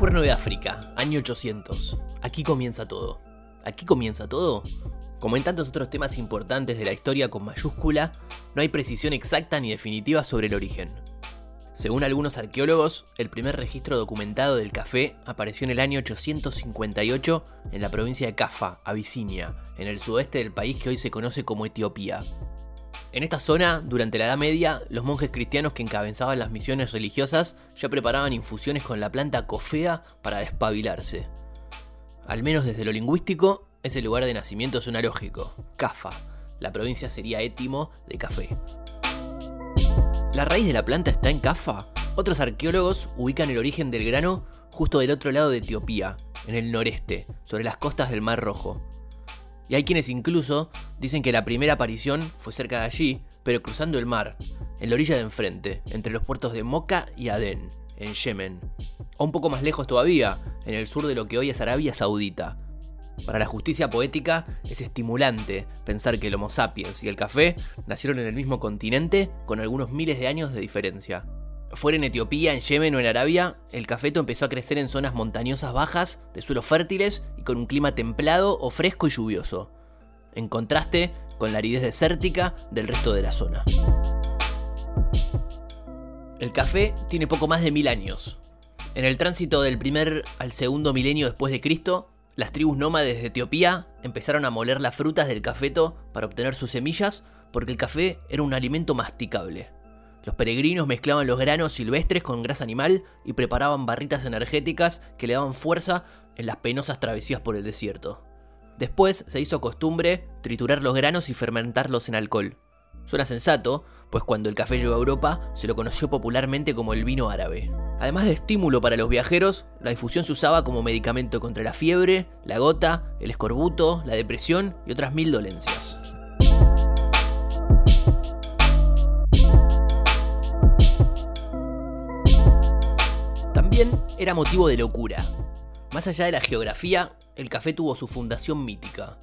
Cuerno de África, año 800. Aquí comienza todo. Aquí comienza todo. Como en tantos otros temas importantes de la historia con mayúscula, no hay precisión exacta ni definitiva sobre el origen. Según algunos arqueólogos, el primer registro documentado del café apareció en el año 858 en la provincia de Cafa, Abisinia, en el sudeste del país que hoy se conoce como Etiopía. En esta zona, durante la Edad Media, los monjes cristianos que encabezaban las misiones religiosas ya preparaban infusiones con la planta cofea para despabilarse. Al menos desde lo lingüístico, ese lugar de nacimiento es un lógico, Cafa. La provincia sería étimo de café. ¿La raíz de la planta está en Cafa? Otros arqueólogos ubican el origen del grano justo del otro lado de Etiopía, en el noreste, sobre las costas del Mar Rojo. Y hay quienes incluso dicen que la primera aparición fue cerca de allí, pero cruzando el mar, en la orilla de enfrente, entre los puertos de Moca y Adén, en Yemen. O un poco más lejos todavía, en el sur de lo que hoy es Arabia Saudita. Para la justicia poética es estimulante pensar que el Homo sapiens y el café nacieron en el mismo continente con algunos miles de años de diferencia. Fuera en Etiopía, en Yemen o en Arabia, el cafeto empezó a crecer en zonas montañosas bajas, de suelos fértiles y con un clima templado o fresco y lluvioso, en contraste con la aridez desértica del resto de la zona. El café tiene poco más de mil años. En el tránsito del primer al segundo milenio después de Cristo, las tribus nómades de Etiopía empezaron a moler las frutas del cafeto para obtener sus semillas porque el café era un alimento masticable. Los peregrinos mezclaban los granos silvestres con grasa animal y preparaban barritas energéticas que le daban fuerza en las penosas travesías por el desierto. Después se hizo costumbre triturar los granos y fermentarlos en alcohol. Suena sensato, pues cuando el café llegó a Europa se lo conoció popularmente como el vino árabe. Además de estímulo para los viajeros, la infusión se usaba como medicamento contra la fiebre, la gota, el escorbuto, la depresión y otras mil dolencias. Era motivo de locura. Más allá de la geografía, el café tuvo su fundación mítica.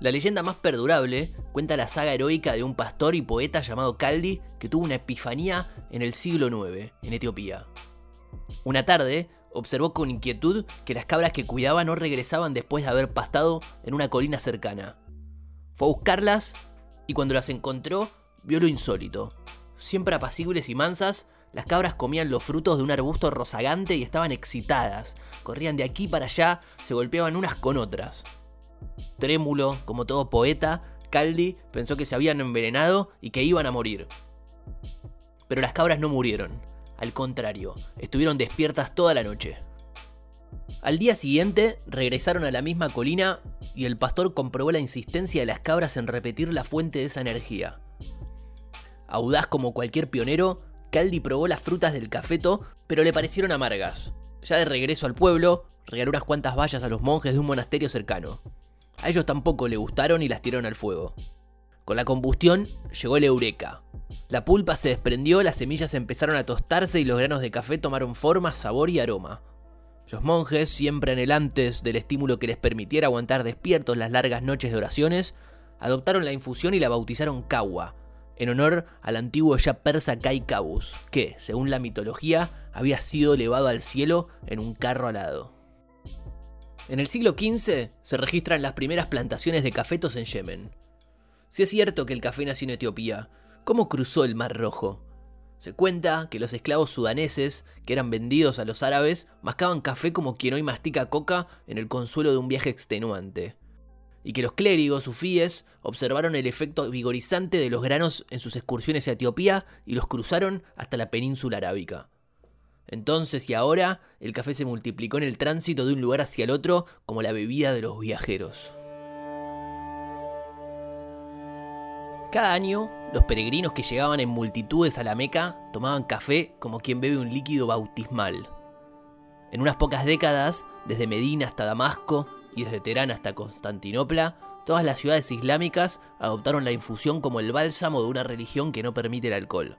La leyenda más perdurable cuenta la saga heroica de un pastor y poeta llamado Caldi que tuvo una epifanía en el siglo IX, en Etiopía. Una tarde, observó con inquietud que las cabras que cuidaba no regresaban después de haber pastado en una colina cercana. Fue a buscarlas y cuando las encontró, vio lo insólito. Siempre apacibles y mansas, las cabras comían los frutos de un arbusto rozagante y estaban excitadas. Corrían de aquí para allá, se golpeaban unas con otras. Trémulo, como todo poeta, Caldi pensó que se habían envenenado y que iban a morir. Pero las cabras no murieron. Al contrario, estuvieron despiertas toda la noche. Al día siguiente regresaron a la misma colina y el pastor comprobó la insistencia de las cabras en repetir la fuente de esa energía. Audaz como cualquier pionero, Caldi probó las frutas del cafeto, pero le parecieron amargas. Ya de regreso al pueblo, regaló unas cuantas vallas a los monjes de un monasterio cercano. A ellos tampoco le gustaron y las tiraron al fuego. Con la combustión llegó el eureka. La pulpa se desprendió, las semillas empezaron a tostarse y los granos de café tomaron forma, sabor y aroma. Los monjes, siempre anhelantes del estímulo que les permitiera aguantar despiertos las largas noches de oraciones, adoptaron la infusión y la bautizaron Kawa, en honor al antiguo ya persa Kai Kabus, que, según la mitología, había sido elevado al cielo en un carro alado. En el siglo XV se registran las primeras plantaciones de cafetos en Yemen. Si es cierto que el café nació en Etiopía, ¿cómo cruzó el Mar Rojo? Se cuenta que los esclavos sudaneses, que eran vendidos a los árabes, mascaban café como quien hoy mastica coca en el consuelo de un viaje extenuante y que los clérigos sufíes observaron el efecto vigorizante de los granos en sus excursiones a Etiopía y los cruzaron hasta la península arábica. Entonces y ahora el café se multiplicó en el tránsito de un lugar hacia el otro como la bebida de los viajeros. Cada año, los peregrinos que llegaban en multitudes a la Meca tomaban café como quien bebe un líquido bautismal. En unas pocas décadas, desde Medina hasta Damasco, y desde Teherán hasta Constantinopla, todas las ciudades islámicas adoptaron la infusión como el bálsamo de una religión que no permite el alcohol.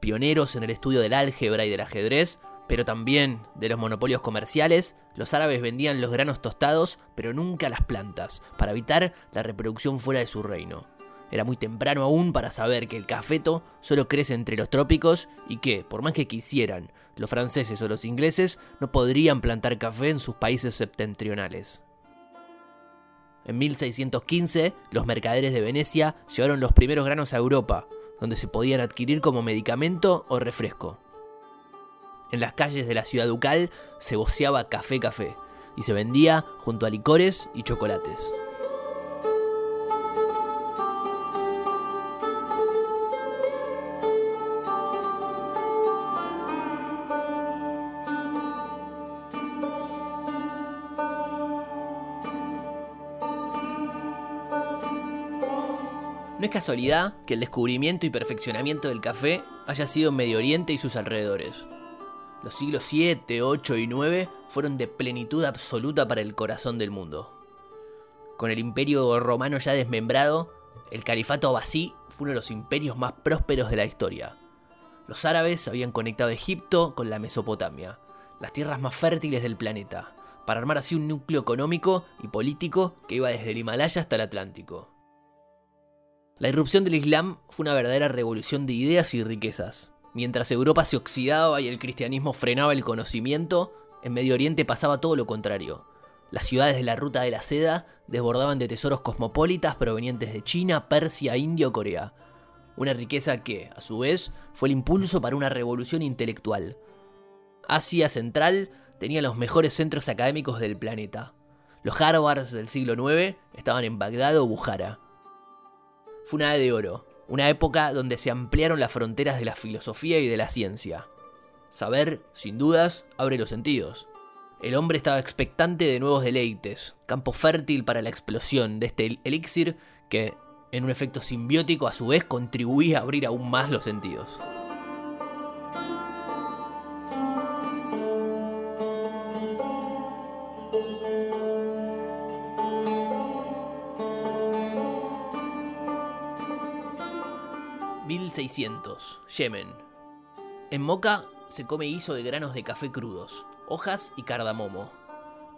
Pioneros en el estudio del álgebra y del ajedrez, pero también de los monopolios comerciales, los árabes vendían los granos tostados, pero nunca las plantas, para evitar la reproducción fuera de su reino. Era muy temprano aún para saber que el cafeto solo crece entre los trópicos y que, por más que quisieran, los franceses o los ingleses no podrían plantar café en sus países septentrionales. En 1615, los mercaderes de Venecia llevaron los primeros granos a Europa, donde se podían adquirir como medicamento o refresco. En las calles de la ciudad ducal se voceaba café café y se vendía junto a licores y chocolates. No es casualidad que el descubrimiento y perfeccionamiento del café haya sido en Medio Oriente y sus alrededores. Los siglos 7, 8 y 9 fueron de plenitud absoluta para el corazón del mundo. Con el imperio romano ya desmembrado, el califato abasí fue uno de los imperios más prósperos de la historia. Los árabes habían conectado Egipto con la Mesopotamia, las tierras más fértiles del planeta, para armar así un núcleo económico y político que iba desde el Himalaya hasta el Atlántico. La irrupción del Islam fue una verdadera revolución de ideas y riquezas. Mientras Europa se oxidaba y el cristianismo frenaba el conocimiento, en Medio Oriente pasaba todo lo contrario. Las ciudades de la Ruta de la Seda desbordaban de tesoros cosmopolitas provenientes de China, Persia, India o Corea. Una riqueza que, a su vez, fue el impulso para una revolución intelectual. Asia Central tenía los mejores centros académicos del planeta. Los Harvards del siglo IX estaban en Bagdad o Bujara fue una edad de oro, una época donde se ampliaron las fronteras de la filosofía y de la ciencia. Saber, sin dudas, abre los sentidos. El hombre estaba expectante de nuevos deleites, campo fértil para la explosión de este elixir que, en un efecto simbiótico, a su vez contribuía a abrir aún más los sentidos. 1600, Yemen. En Moca se come guiso de granos de café crudos, hojas y cardamomo.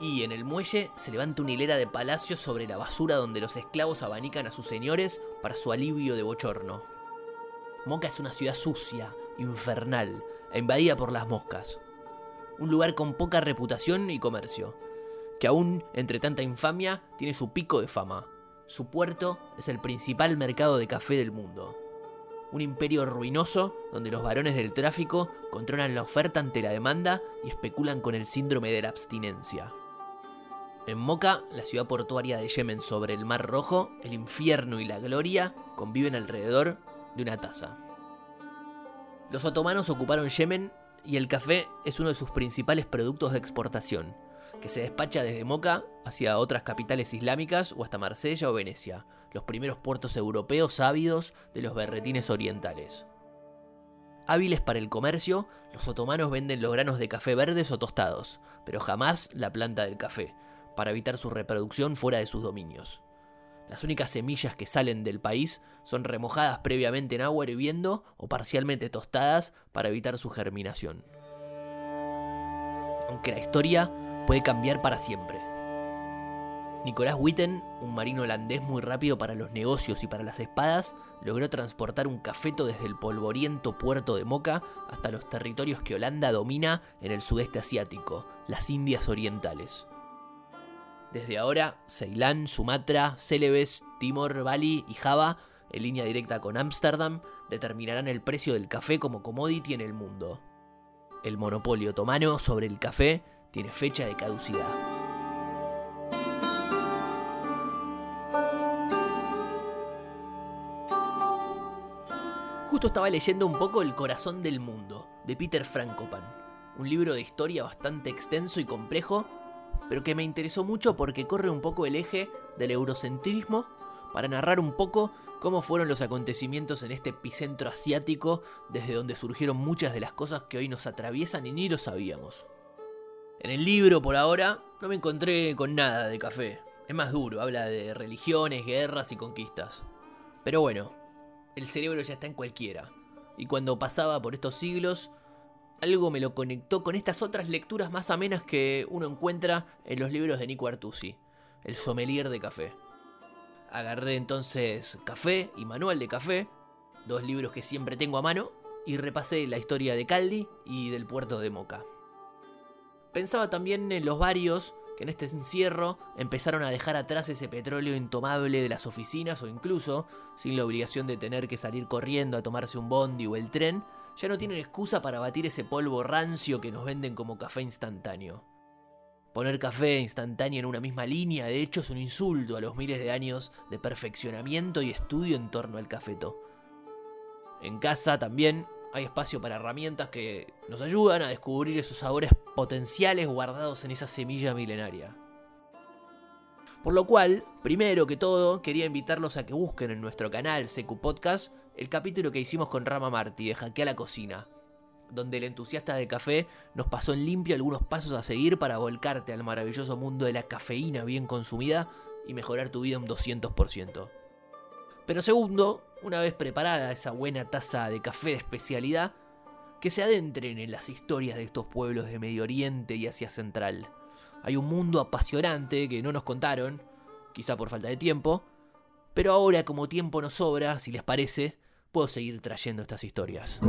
Y en el muelle se levanta una hilera de palacios sobre la basura donde los esclavos abanican a sus señores para su alivio de bochorno. Moca es una ciudad sucia, infernal invadida por las moscas. Un lugar con poca reputación y comercio, que aún entre tanta infamia tiene su pico de fama. Su puerto es el principal mercado de café del mundo un imperio ruinoso donde los varones del tráfico controlan la oferta ante la demanda y especulan con el síndrome de la abstinencia. En Moca, la ciudad portuaria de Yemen sobre el Mar Rojo, el infierno y la gloria conviven alrededor de una taza. Los otomanos ocuparon Yemen y el café es uno de sus principales productos de exportación, que se despacha desde Moca hacia otras capitales islámicas o hasta Marsella o Venecia, los primeros puertos europeos ávidos de los berretines orientales. Hábiles para el comercio, los otomanos venden los granos de café verdes o tostados, pero jamás la planta del café, para evitar su reproducción fuera de sus dominios. Las únicas semillas que salen del país son remojadas previamente en agua hirviendo o parcialmente tostadas para evitar su germinación. Aunque la historia puede cambiar para siempre. Nicolás Witten, un marino holandés muy rápido para los negocios y para las espadas, logró transportar un cafeto desde el polvoriento puerto de Moca hasta los territorios que Holanda domina en el sudeste asiático, las Indias Orientales. Desde ahora, Ceilán, Sumatra, Celebes, Timor, Bali y Java, en línea directa con Ámsterdam, determinarán el precio del café como commodity en el mundo. El monopolio otomano sobre el café tiene fecha de caducidad. Justo estaba leyendo un poco El corazón del mundo, de Peter Frankopan, un libro de historia bastante extenso y complejo, pero que me interesó mucho porque corre un poco el eje del eurocentrismo para narrar un poco cómo fueron los acontecimientos en este epicentro asiático desde donde surgieron muchas de las cosas que hoy nos atraviesan y ni lo sabíamos. En el libro, por ahora, no me encontré con nada de café. Es más duro, habla de religiones, guerras y conquistas. Pero bueno, el cerebro ya está en cualquiera. Y cuando pasaba por estos siglos, algo me lo conectó con estas otras lecturas más amenas que uno encuentra en los libros de Nico Artusi, el sommelier de café. Agarré entonces Café y Manual de Café, dos libros que siempre tengo a mano, y repasé la historia de Caldi y del puerto de Moca. Pensaba también en los varios que en este encierro empezaron a dejar atrás ese petróleo intomable de las oficinas o incluso, sin la obligación de tener que salir corriendo a tomarse un bondi o el tren, ya no tienen excusa para batir ese polvo rancio que nos venden como café instantáneo. Poner café instantáneo en una misma línea, de hecho, es un insulto a los miles de años de perfeccionamiento y estudio en torno al cafeto. En casa también hay espacio para herramientas que nos ayudan a descubrir esos sabores potenciales guardados en esa semilla milenaria. Por lo cual, primero que todo, quería invitarlos a que busquen en nuestro canal CQ Podcast el capítulo que hicimos con Rama Martí de Jaquea la Cocina, donde el entusiasta del café nos pasó en limpio algunos pasos a seguir para volcarte al maravilloso mundo de la cafeína bien consumida y mejorar tu vida un 200%. Pero segundo, una vez preparada esa buena taza de café de especialidad, que se adentren en las historias de estos pueblos de Medio Oriente y Asia Central. Hay un mundo apasionante que no nos contaron, quizá por falta de tiempo, pero ahora como tiempo nos sobra, si les parece, puedo seguir trayendo estas historias.